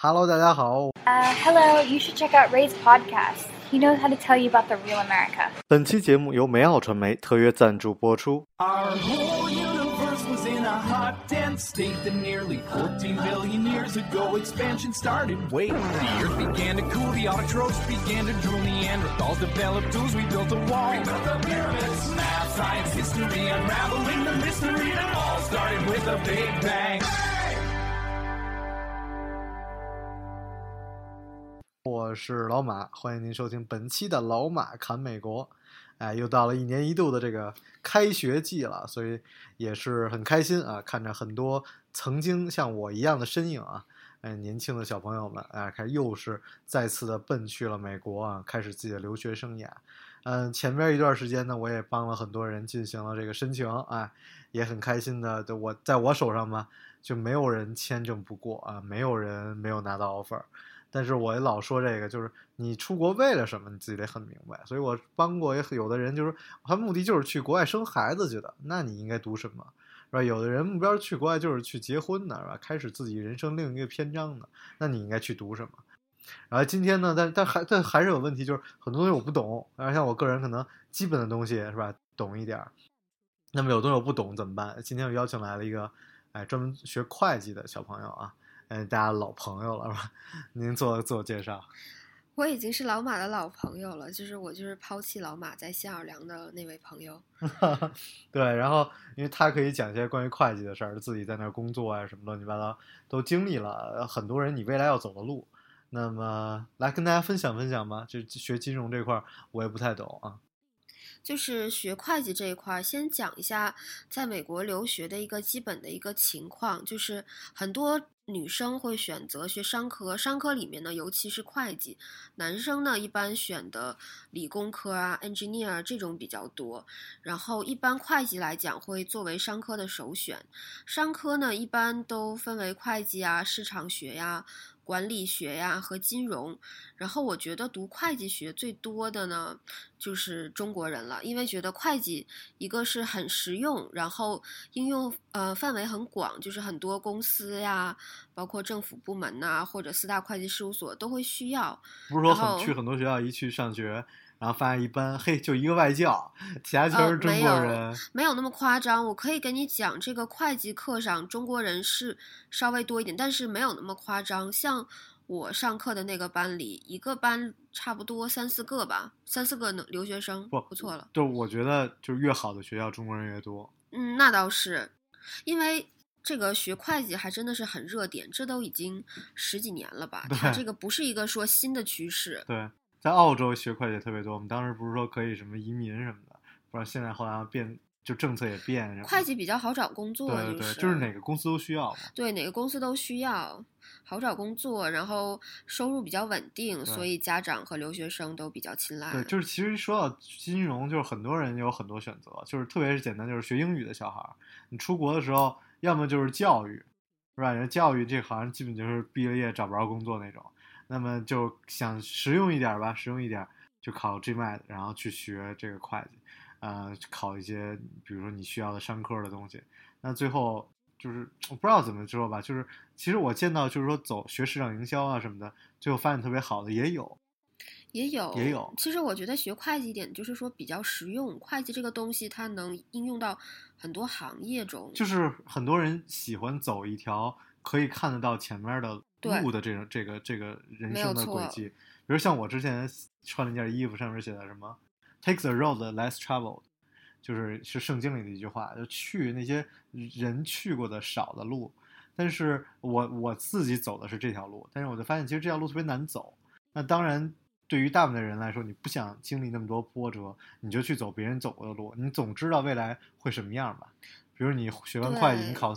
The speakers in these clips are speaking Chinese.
Hello，大家好。 Uh, hello, you should check out Ray's podcast. He knows how to tell you about the real America. 本期节目由梅奥传媒特约赞助播出。 Our whole universe was in a hot, dense state that nearly 14 billion years ago expansion started. Wait, the earth began to cool, the autotrophs began to drool, Neanderthals developed tools, we built a wall. We built the pyramids, math, science, history, unraveling the mystery that all started with a big bang. 我是老马，欢迎您收听本期的老马侃美国。哎，又到了一年一度的这个开学季了，所以也是很开心啊，看着很多曾经像我一样的身影啊，哎，年轻的小朋友们，啊，开又是再次的奔去了美国啊，开始自己的留学生涯。嗯，前面一段时间呢，我也帮了很多人进行了这个申请，哎，也很开心的，就我在我手上嘛，就没有人签证不过啊，没有人没有拿到 offer。但是我老说这个，就是你出国为了什么，你自己得很明白。所以我帮过也有的人，就是他目的就是去国外生孩子去的，那你应该读什么，是吧？有的人目标去国外就是去结婚的，是吧？开始自己人生另一个篇章的，那你应该去读什么？然后今天呢，但但还但还是有问题，就是很多东西我不懂，然后像我个人可能基本的东西是吧，懂一点儿。那么有东西我不懂怎么办？今天我邀请来了一个，哎，专门学会计的小朋友啊。嗯，大家老朋友了是吧？您做自我介绍。我已经是老马的老朋友了，就是我就是抛弃老马在新奥尔良的那位朋友。对，然后因为他可以讲一些关于会计的事儿，自己在那儿工作啊，什么乱七八糟都经历了很多人你未来要走的路。那么来跟大家分享分享吧，就学金融这块儿我也不太懂啊。就是学会计这一块儿，先讲一下在美国留学的一个基本的一个情况，就是很多女生会选择学商科，商科里面呢，尤其是会计，男生呢一般选的理工科啊，engineer 这种比较多。然后一般会计来讲会作为商科的首选，商科呢一般都分为会计啊、市场学呀、管理学呀和金融。然后我觉得读会计学最多的呢，就是中国人了，因为觉得会计一个是很实用，然后应用呃范围很广，就是很多公司呀，包括政府部门呐、或者四大会计事务所都会需要。不是说很去很多学校一去上学，然后发现一般，嘿，就一个外教，其他全呃是中国人。没有那么夸张，我可以给你讲，这个会计课上中国人是稍微多一点，但是没有那么夸张。像我上课的那个班里，一个班差不多三四个吧，三四个呢留学生，不不错了。就我觉得，就是越好的学校，中国人越多。嗯，那倒是，因为这个学会计还真的是很热点，这都已经十几年了吧？它这个不是一个说新的趋势。对，在澳洲学会计特别多。我们当时不是说可以什么移民什么的，不知道现在后来变，就政策也变。会计比较好找工作，对对就是哪个公司都需要嘛。对哪个公司都需要，好找工作，然后收入比较稳定，所以家长和留学生都比较青睐。对，就是其实说到金融，就是很多人有很多选择，就是特别是简单，就是学英语的小孩儿，你出国的时候，要么就是教育，是吧？人教育这行基本就是毕了业找不着工作那种，那么就想实用一点吧，实用一点就考 GMAT，然后去学这个会计，呃，考一些比如说你需要的商科的东西，那最后。就是我不知道怎么说吧，就是其实我见到就是说走学市场营销啊什么的，最后发现特别好的也有，也有也有其实我觉得学会计一点就是说比较实用，会计这个东西它能应用到很多行业中。就是很多人喜欢走一条可以看得到前面的路的这种这个这个人生的轨迹。比如像我之前穿了一件衣服，上面写的什么 “Take the road less traveled”，就是是圣经里的一句话，就去那些人去过的少的路。但是我我自己走的是这条路，但是我就发现其实这条路特别难走。那当然，对于大部分人来说，你不想经历那么多波折，你就去走别人走过的路，你总知道未来会什么样吧？比如你学完会计，你考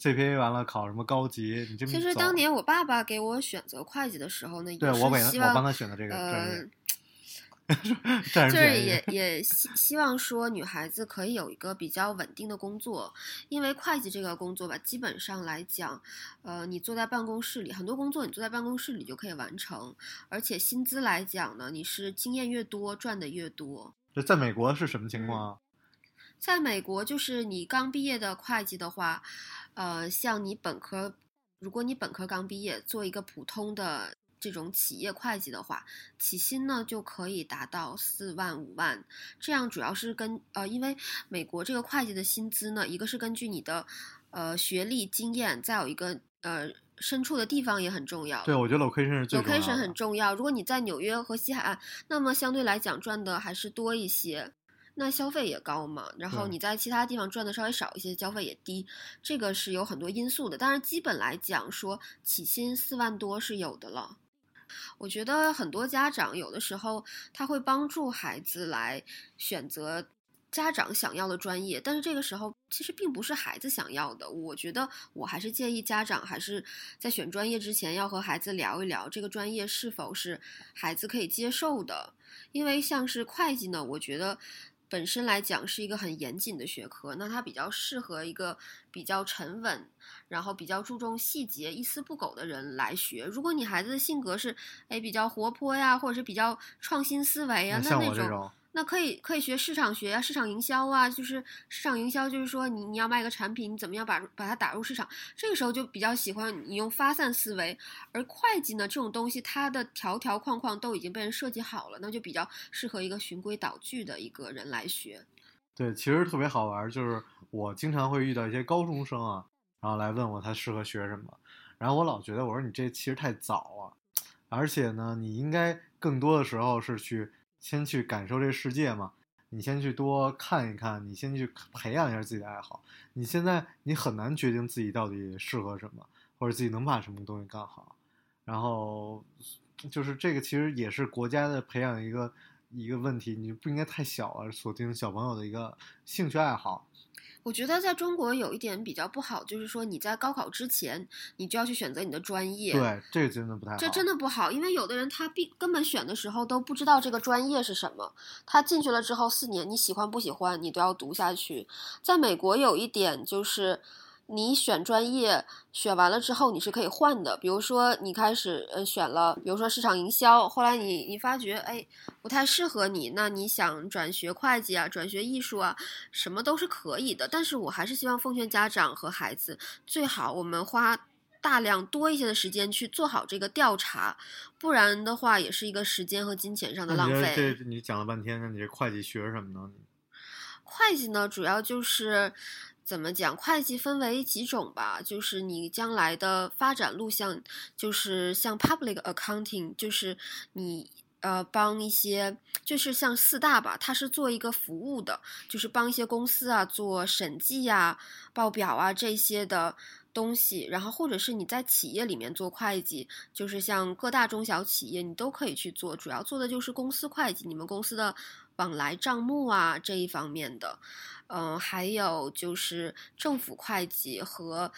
CPA，CPA 完了考什么高级，你这么其实当年我爸爸给我选择会计的时候呢，也对我给我帮他选的这个专呃业，占就是也也希希望说女孩子可以有一个比较稳定的工作，因为会计这个工作吧，基本上来讲，呃，你坐在办公室里，很多工作你坐在办公室里就可以完成，而且薪资来讲呢，你是经验越多赚的越多。这在美国是什么情况啊？在美国，就是你刚毕业的会计的话，呃，像你本科如果你本科刚毕业，做一个普通的这种企业会计的话，起薪呢就可以达到四万五万。这样主要是跟呃，因为美国这个会计的薪资呢，一个是根据你的呃学历经验，再有一个呃身处的地方也很重要。对，我觉得 location 是最重要的。location 很重要。如果你在纽约和西海岸，那么相对来讲赚的还是多一些，那消费也高嘛。然后你在其他地方赚的稍微少一些，消费也低，这个是有很多因素的。当然，基本来讲说起薪四万多是有的了。我觉得很多家长有的时候他会帮助孩子来选择家长想要的专业，但是这个时候其实并不是孩子想要的。我觉得我还是建议家长还是在选专业之前要和孩子聊一聊这个专业是否是孩子可以接受的，因为像是会计呢，我觉得。本身来讲是一个很严谨的学科，那它比较适合一个比较沉稳，然后比较注重细节、一丝不苟的人来学。如果你孩子的性格是哎比较活泼呀，或者是比较创新思维呀，那那种那可以可以学市场学啊、市场营销啊，就是市场营销，就是说你你要卖个产品，你怎么样把把它打入市场？这个时候就比较喜欢你用发散思维，而会计呢这种东西，它的条条框框都已经被人设计好了，那就比较适合一个循规蹈矩的一个人来学。对，其实特别好玩，就是我经常会遇到一些高中生啊，然后来问我他适合学什么，然后我老觉得我说你这其实太早了，而且呢，你应该更多的时候是去先去感受这世界嘛，你先去多看一看，你先去培养一下自己的爱好。你现在你很难决定自己到底适合什么，或者自己能把什么东西干好，然后就是这个其实也是国家的培养一个。一个问题，你不应该太小了，锁定小朋友的一个兴趣爱好。我觉得在中国有一点比较不好，就是说你在高考之前，你就要去选择你的专业。对，这个真的不太好。这真的不好，因为有的人他必根本选的时候都不知道这个专业是什么，他进去了之后四年，你喜欢不喜欢你都要读下去。在美国有一点就是。你选专业选完了之后，你是可以换的。比如说，你开始呃选了，比如说市场营销，后来你你发觉哎不太适合你，那你想转学会计啊，转学艺术啊，什么都是可以的。但是我还是希望奉劝家长和孩子，最好我们花大量多一些的时间去做好这个调查，不然的话也是一个时间和金钱上的浪费。这这你讲了半天，那你这会计学什么呢？会计呢，主要就是。怎么讲？会计分为几种吧，就是你将来的发展路向，就是像 public accounting，就是你呃帮一些，就是像四大吧，它是做一个服务的，就是帮一些公司啊做审计呀、报表啊这些的东西，然后或者是你在企业里面做会计，就是像各大中小企业你都可以去做，主要做的就是公司会计，你们公司的往来账目啊这一方面的。嗯，还有就是政府会计和，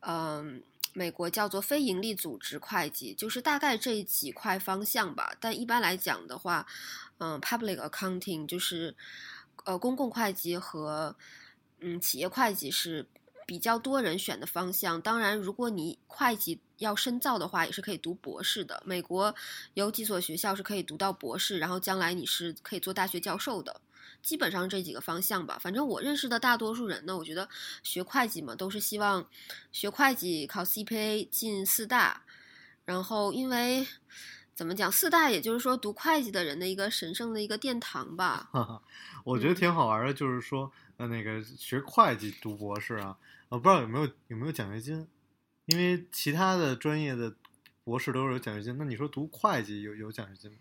嗯，美国叫做非营利组织会计，就是大概这几块方向吧。但一般来讲的话，嗯，public accounting 就是呃公共会计和嗯企业会计是比较多人选的方向。当然，如果你会计要深造的话，也是可以读博士的。美国有几所学校是可以读到博士，然后将来你是可以做大学教授的。基本上这几个方向吧，反正我认识的大多数人呢，我觉得学会计嘛，都是希望学会计考 CPA 进四大，然后因为怎么讲，四大也就是说读会计的人的一个神圣的一个殿堂吧。哈哈，我觉得挺好玩的，就是说，呃，那个学会计读博士啊，我不知道有没有有没有奖学金，因为其他的专业的博士都是有奖学金，那你说读会计有有奖学金吗？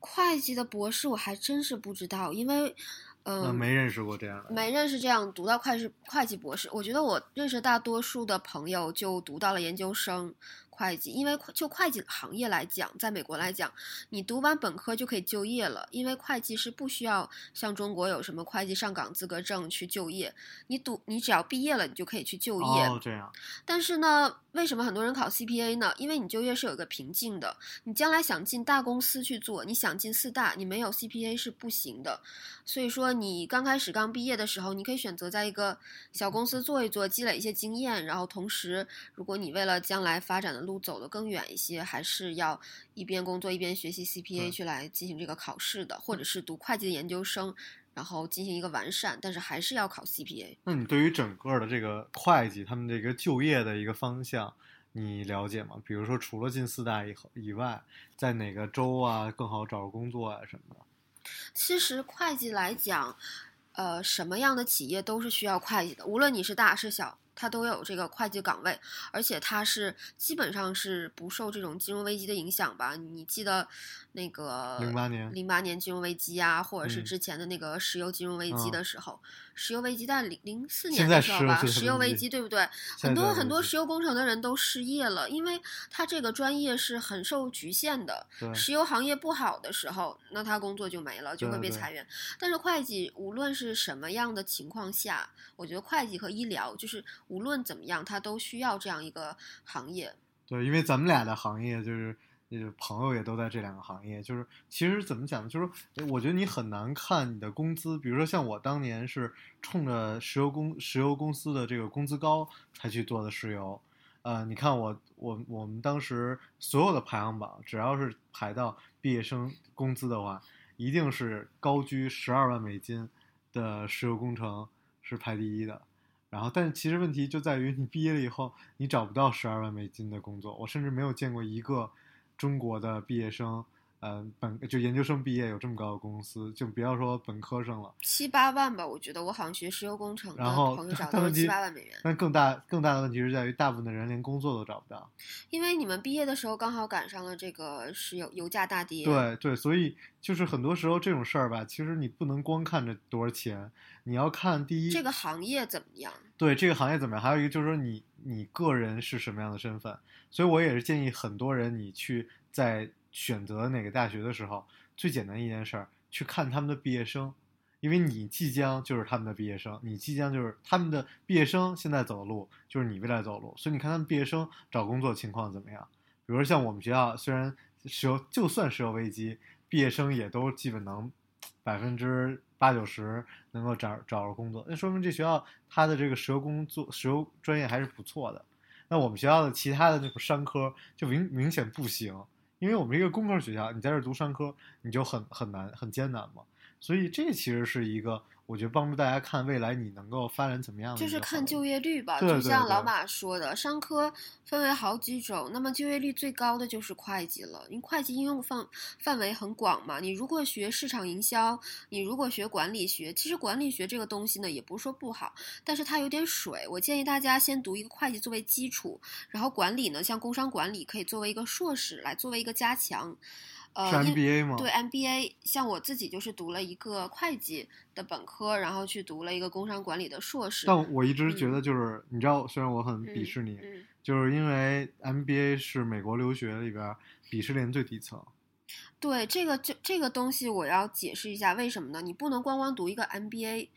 会计的博士我还真是不知道，因为，嗯、呃，没认识过这样的。没认识这样读到会计会计博士。我觉得我认识大多数的朋友就读到了研究生会计，因为就会计行业来讲，在美国来讲，你读完本科就可以就业了，因为会计是不需要像中国有什么会计上岗资格证去就业，你读你只要毕业了，你就可以去就业。哦，这样。但是呢，为什么很多人考 CPA 呢？因为你就业是有一个瓶颈的，你将来想进大公司去做，你想进四大，你没有 CPA 是不行的。所以说，你刚开始刚毕业的时候，你可以选择在一个小公司做一做，积累一些经验，然后同时，如果你为了将来发展的路走得更远一些，还是要一边工作一边学习 CPA 去来进行这个考试的，或者是读会计的研究生。然后进行一个完善，但是还是要考 CPA。那你对于整个的这个会计他们这个就业的一个方向，你了解吗？比如说，除了进四大以后以外，在哪个州啊更好找工作啊什么的？其实会计来讲，呃，什么样的企业都是需要会计的，无论你是大是小，它都有这个会计岗位，而且它是基本上是不受这种金融危机的影响吧？你记得那个零八年，零八年金融危机啊，或者是嗯之前的那个石油金融危机嗯的时候，石油危机在零零四年的时候吧，石油危危机机对不对？很多很多石油工程的人都失业了，因为他这个专业是很受局限的。石油行业不好的时候，那他工作就没了，就会被裁员。但是会计无论是什么样的情况下，我觉得会计和医疗就是无论怎么样，它都需要这样一个行业。对，因为咱们俩的行业就是，就是，朋友也都在这两个行业，就是其实怎么讲呢？就是我觉得你很难看你的工资，比如说像我当年是冲着石油公石油公司的这个工资高才去做的石油，呃，你看我我我们当时所有的排行榜，只要是排到毕业生工资的话，一定是高居十二万美金的石油工程是排第一的。然后，但其实问题就在于你毕业了以后，你找不到十二万美金的工作。我甚至没有见过一个中国的毕业生，呃，本就研究生毕业有这么高的工资，就不要说本科生了。七八万吧，我觉得我好像学石油工程的然后朋友找到了七八万美元。但更大更大的问题是在于，大部分的人连工作都找不到。因为你们毕业的时候刚好赶上了这个石油油价大跌。对对，所以就是很多时候这种事儿吧，其实你不能光看着多少钱，你要看第一这个行业怎么样？对这个行业怎么样？还有一个就是说你你个人是什么样的身份，所以我也是建议很多人，你去在选择哪个大学的时候，最简单一件事儿，去看他们的毕业生，因为你即将就是他们的毕业生，你即将就是他们的毕业生现在走的路，就是你未来走路，所以你看他们毕业生找工作情况怎么样？比如说像我们学校，虽然石油就算石油危机，毕业生也都基本能百分之八九十能够找找着工作，那说明这学校它的这个石油工作石油专业还是不错的。那我们学校的其他的那种商科就明明显不行，因为我们一个工科学校，你在这读商科你就很很难很艰难嘛。所以这其实是一个我觉得帮助大家看未来你能够发展怎么样的就是看就业率吧，对对就像老马说的，商科分为好几种，那么就业率最高的就是会计了，因为会计应用范范围很广嘛。你如果学市场营销，你如果学管理学，其实管理学这个东西呢，也不是说不好，但是它有点水。我建议大家先读一个会计作为基础，然后管理呢，像工商管理可以作为一个硕士来作为一个加强。呃，是 MBA 吗？对 MBA，像我自己就是读了一个会计的本科，然后去读了一个工商管理的硕士。但我一直觉嗯得就是，你知道，虽然我很鄙嗯视你，嗯，就是因为 MBA 是美国留学里边儿鄙视链最底层。对这个这这个东西，我要解释一下为什么呢？你不能光光读一个 MBA，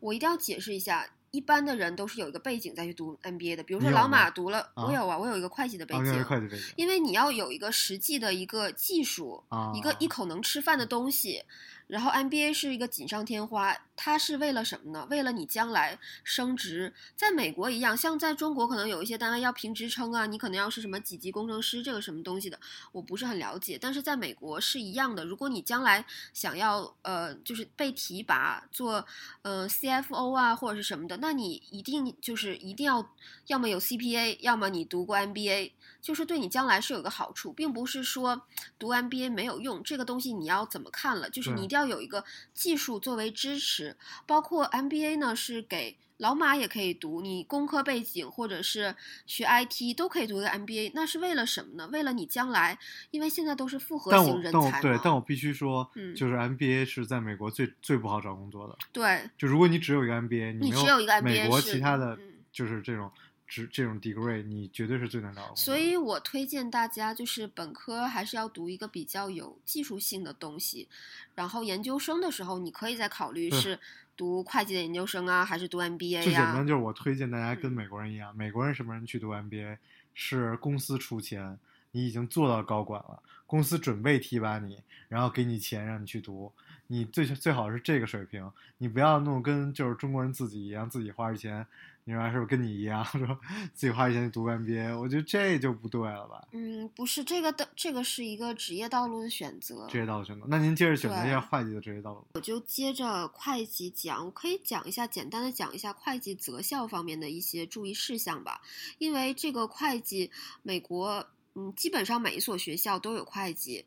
我一定要解释一下。一般的人都是有一个背景再去读 MBA 的，比如说老马读了，啊我有啊，我有一个会计的背啊，景，因为会计背景因为你要有一个实际的一个技术，啊，一个一口能吃饭的东西。然后 MBA 是一个锦上添花，它是为了什么呢？为了你将来升职。在美国一样，像在中国可能有一些单位要评职称啊，你可能要是什么几级工程师这个什么东西的，我不是很了解。但是在美国是一样的，如果你将来想要呃就是被提拔做呃 CFO 啊或者是什么的，那你一定就是一定要要么有 CPA，要么你读过 MBA，就是对你将来是有个好处，并不是说读 MBA 没有用。这个东西你要怎么看了？就是你一定要有一个技术作为支持，包括 MBA 呢是给。老马也可以读，你工科背景或者是学 IT 都可以读一个 MBA，那是为了什么呢？为了你将来，因为现在都是复合型人但我对，才嘛但我必须说，嗯就是 MBA 是在美国最最不好找工作的。对，就如果你只有一个 MBA，没你只有一个美 MBA 国是其他的嗯就是这种职这种 degree，你绝对是最难找的。所以。我推荐大家就是本科还是要读一个比较有技术性的东西，然后研究生的时候你可以再考虑是读会计的研究生啊，还是读 MBA 呀、最简单就是我推荐大家。跟嗯。美国人一样，美国人什么人去读 MBA，是公司出钱，你已经做到高管了，公司准备提拔你，然后给你钱让你去读，你最最好是这个水平，你不要弄跟就是中国人自己一样，自己花着钱你说是不是跟你一样，说自己花钱去读 MBA？我觉得这就不对了吧？嗯，不是这个的，这个是一个职业道路的选择。职业道路选择，那您接着选择一下会计的职业道路。我就接着会计讲，我可以讲一下，简单的讲一下会计择校方面的一些注意事项吧。因为这个会计，美国嗯，基本上每一所学校都有会计，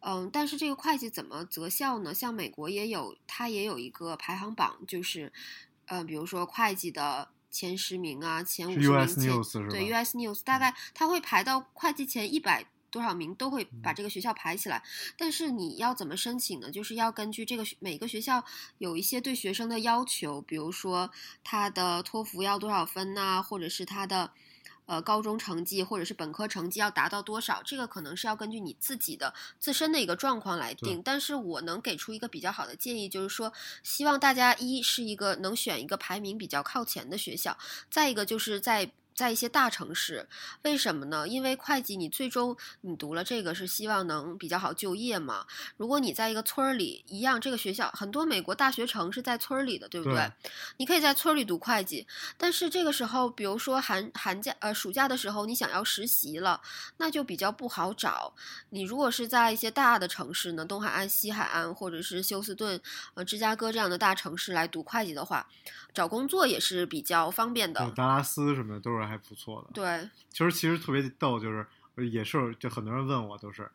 嗯，但是这个会计怎么择校呢？像美国也有，它也有一个排行榜，就是呃，比如说会计的前十名啊，前五十名？对 US News 大概它会排到会计前一百多少名，都会嗯把这个学校排起来。但是你要怎么申请呢？就是要根据这个学每个学校有一些对学生的要求，比如说他的托福要多少分呐、或者是他的。呃，高中成绩或者是本科成绩要达到多少，这个可能是要根据你自己的自身的一个状况来定。但是我能给出一个比较好的建议，就是说，希望大家一是一个能选一个排名比较靠前的学校，再一个就是在在一些大城市，为什么呢？因为会计你最终你读了这个是希望能比较好就业嘛。如果你在一个村儿里，一样这个学校很多美国大学城是在村儿里的，对不对？对你可以在村儿里读会计，但是这个时候，比如说寒寒假呃暑假的时候，你想要实习了，那就比较不好找。你如果是在一些大的城市呢，东海岸、西海岸或者是休斯顿、呃芝加哥这样的大城市来读会计的话，找工作也是比较方便的。达拉斯什么的都是还不错的。对，其实其实特别逗，就是也是就很多人问我都是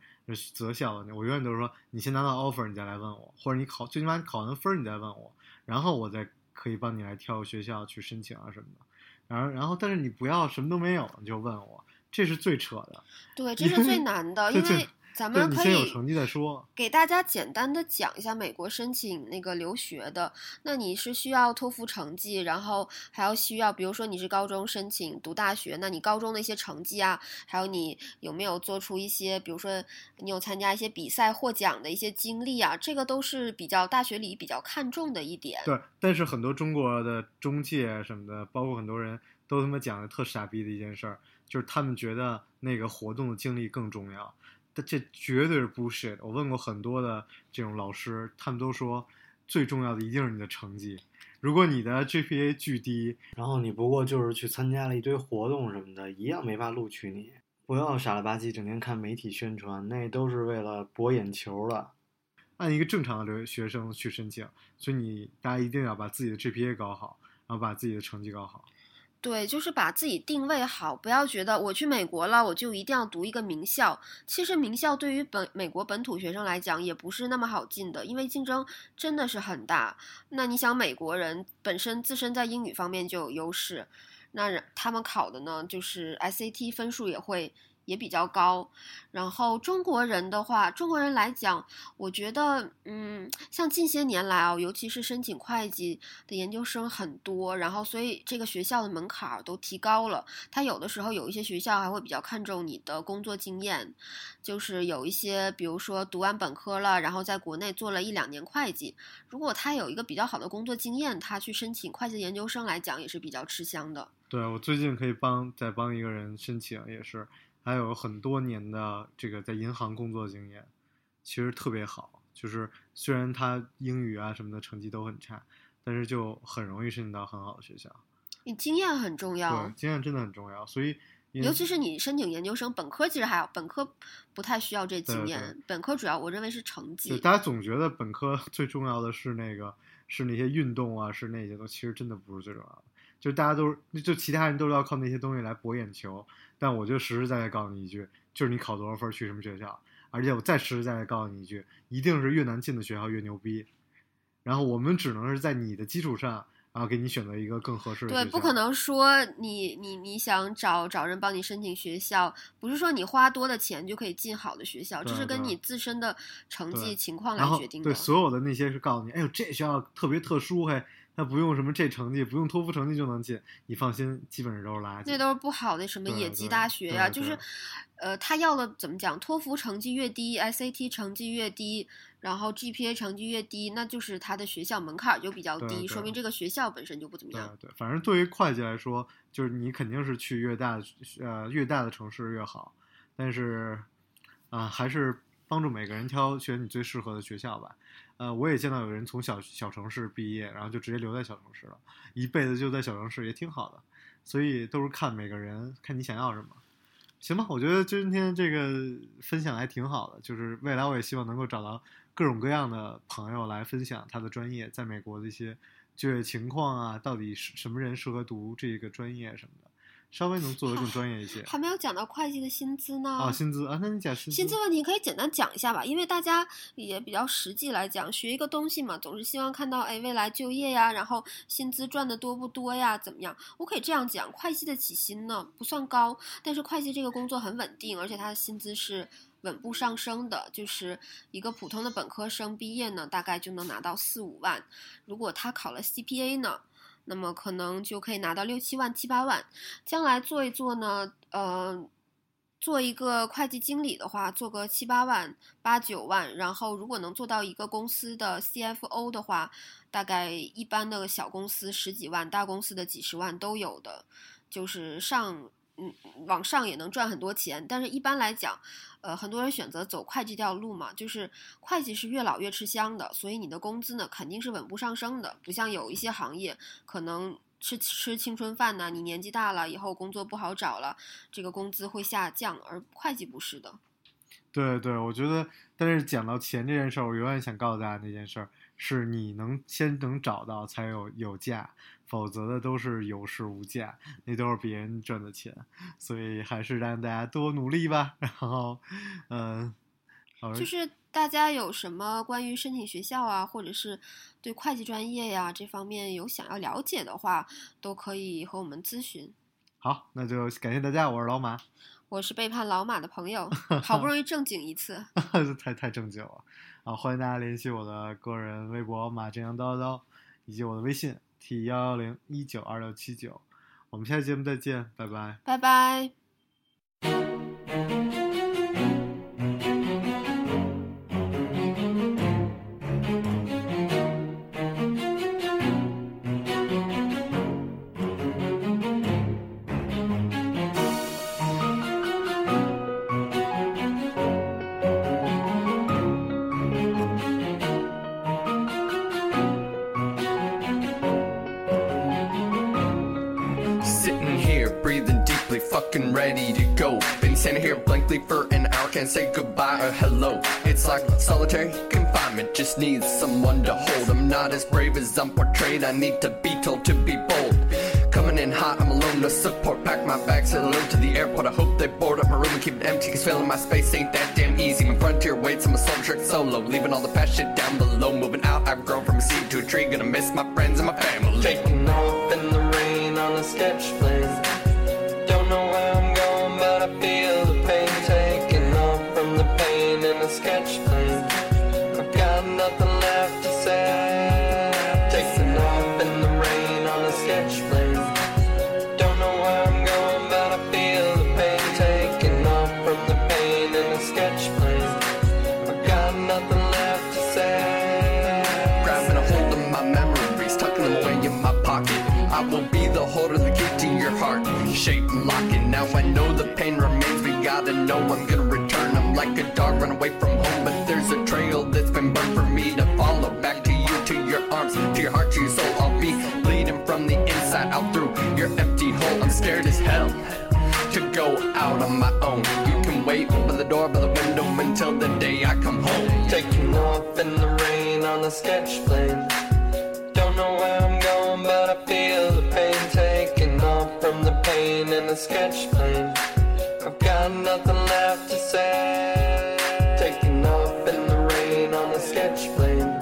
择校的，我永远都是说你先拿到 offer 你再来问我，或者你考最起码你考完分儿你再问我，然后我再可以帮你来挑学校去申请啊什么的。然后然后但是你不要什么都没有你就问我，这是最扯的。对，这是最 难的，因为咱们可以先有成绩再说。给大家简单的讲一下美国申请那个留学的。那你是需要托福成绩，然后还要需要，比如说你是高中申请读大学，那你高中的一些成绩啊，还有你有没有做出一些，比如说你有参加一些比赛获奖的一些经历啊，这个都是比较大学里比较看重的一点。对，但是很多中国的中介什么的，包括很多人都他妈讲的特傻逼的一件事儿，就是他们觉得那个活动的经历更重要。但这绝对是 bullshit。我问过很多的这种老师，他们都说最重要的一定是你的成绩。如果你的 GPA 巨低，然后你不过就是去参加了一堆活动什么的，一样没法录取你。不要傻了吧唧整天看媒体宣传，那都是为了博眼球了。按一个正常的留学生去申请，所以你大家一定要把自己的 GPA 搞好，然后把自己的成绩搞好。对，就是把自己定位好，不要觉得我去美国了，我就一定要读一个名校。其实名校对于本美国本土学生来讲也不是那么好进的，因为竞争真的是很大。那你想，美国人本身自身在英语方面就有优势，那他们考的呢，就是 SAT 分数也会也比较高。然后中国人的话，中国人来讲，我觉得，嗯，像近些年来啊，尤其是申请会计的研究生很多，然后所以这个学校的门槛儿都提高了。他有的时候有一些学校还会比较看重你的工作经验，就是有一些，比如说读完本科了，然后在国内做了一两年会计，如果他有一个比较好的工作经验，他去申请会计研究生来讲也是比较吃香的。对我最近可以帮再帮一个人申请，也是还有很多年的这个在银行工作经验，其实特别好。就是虽然他英语啊什么的成绩都很差，但是就很容易申请到很好的学校。你经验很重要对，，经验真的很重要。所以尤其是你申请研究生，本科其实还好，本科不太需要这经对验，本科主要我认为是成对绩。大家总觉得本科 最重要的是那个是那些运动啊，是那些东西，其实真的不是最重要的。就大家都是，就其他人都是要靠那些东西来博眼球，但我就实实在在告诉你一句，就是你考多少分去什么学校，而且我再实实在在告诉你一句，一定是越难进的学校越牛逼。然后我们只能是在你的基础上，然后给你选择一个更合适的对，不可能说你你你想找找人帮你申请学校，不是说你花多的钱就可以进好的学校，这是跟你自身的成绩情况来决定的对。所有的那些是告诉你，哎呦，这学校特别特殊，嘿，那不用什么这成绩，不用托福成绩就能进，你放心，基本上都是垃圾。那都是不好的，什么野鸡大学呀、对就是，呃，他要的怎么讲？托福成绩越低，SAT 成绩越低，然后 GPA 成绩越低，那就是他的学校门槛儿就比较低，说明这个学校本身就不怎么样。对，反正对于会计来说，就是你肯定是去越大呃越大的城市越好，但是啊、还是帮助每个人挑选你最适合的学校吧。呃，我也见到有人从小小城市毕业，然后就直接留在小城市了，一辈子就在小城市也挺好的。所以都是看每个人，看你想要什么。行吧，我觉得今天这个分享还挺好的，就是未来我也希望能够找到各种各样的朋友来分享他的专业在美国的一些就业情况啊，到底是什么人适合读这个专业什么的。稍微能做的更专业一些。还没有讲到会计的薪资呢。啊，薪资啊，那你讲薪资。薪资问题可以简单讲一下吧，因为大家也比较实际来讲，学一个东西嘛，总是希望看到哎未来就业呀，然后薪资赚的多不多呀，怎么样？我可以这样讲，会计的起薪呢不算高，但是会计这个工作很稳定，而且它的薪资是稳步上升的，就是一个普通的本科生毕业呢，大概就能拿到四五万，如果他考了 CPA 呢？那么可能就可以拿到六七万、七八万。将来做一做呢，呃，做一个会计经理的话，做个七八万、八九万。然后如果能做到一个公司的 CFO 的话，大概一般的小公司十几万，大公司的几十万都有的，就是上。嗯，往上也能赚很多钱，但是一般来讲，呃，很多人选择走会计这条路嘛，就是会计是越老越吃香的，所以你的工资呢肯定是稳步上升的，不像有一些行业可能吃吃青春饭呢，你年纪大了以后工作不好找了，这个工资会下降，而会计不是的。对对，我觉得，但是讲到钱这件事儿，我永远想告诉大家那件事儿，是你能先能找到才有有价。否则的都是有市无价，那都是别人赚的钱，所以还是让大家多努力吧。然后，嗯，就是大家有什么关于申请学校啊，或者是对会计专业呀这方面有想要了解的话，都可以和我们咨询。好，那就感谢大家，我是老马，我是背叛老马的朋友，好不容易正经一次，太太正经了。啊，欢迎大家联系我的个人微博马正阳叨叨，以及我的微信。T 幺幺零一九二六七九，我们下期节目再见，拜拜，拜拜。Solitary confinement, just needs someone to hold. I'm not as brave as I'm portrayed, I need to be told to be bold. Coming in hot, I'm alone, no support. Pack my bags, head alone to the airport. I hope they board up my room and keep it empty, cause filling my space ain't that damn easy. My frontier waits, I'm a soul solo. Leaving all the past shit down below. Moving out, I've grown from a seed to a tree. Gonna miss my friends and my family. Taking off in the rain on a sketch plane. I will be the holder, the key to your heart, shape and lock it. Now I know the pain remains, we gotta know I'm gonna return. I'm like a dog run away from home, but there's a trail that's been burned for me to follow. Back to you, to your arms, to your heart, to your soul. I'll be bleeding from the inside out through your empty hole. I'm scared as hell to go out on my own. You can wait by the door, by the window until the day I come home. Taking off in the rain on a sketch plane. Feel the pain taking off from the pain in the sketch plane. I've got nothing left to say. Taking off in the rain on a sketch plane.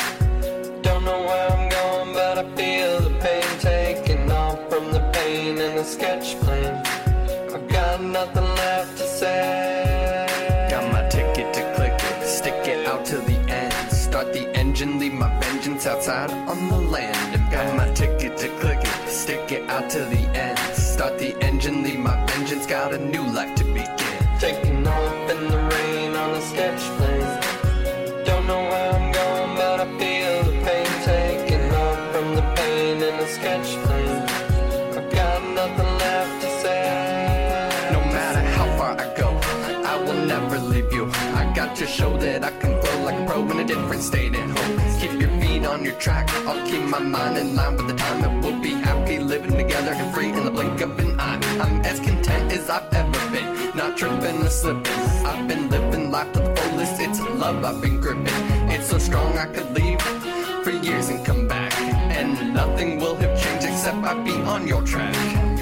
Don't know where I'm going, but I feel the pain taking off from the pain in the sketch plane. I've got nothing left to say. Got my ticket to click it, stick it out to the end. Start the engine, leave my vengeance outside on the land. A new life to begin. Taking off in the rain on a sketch plane. Don't know where I'm going, but I feel the pain taking off from the pain in a sketch plane. I've got nothing left to say. No matter how far I go, I will never leave you. I got to show that I can flow like a pro in a different state at home. Keep your feet on your track. I'll keep my mind in line with the time. And we'll be happy living together and free in the blink of an eye. I'm as content as I've ever been. Not tripping or slipping. I've been living life to the fullest. It's love I've been gripping. It's so strong I could leave for years and come back. And nothing will have changed except I be on your track.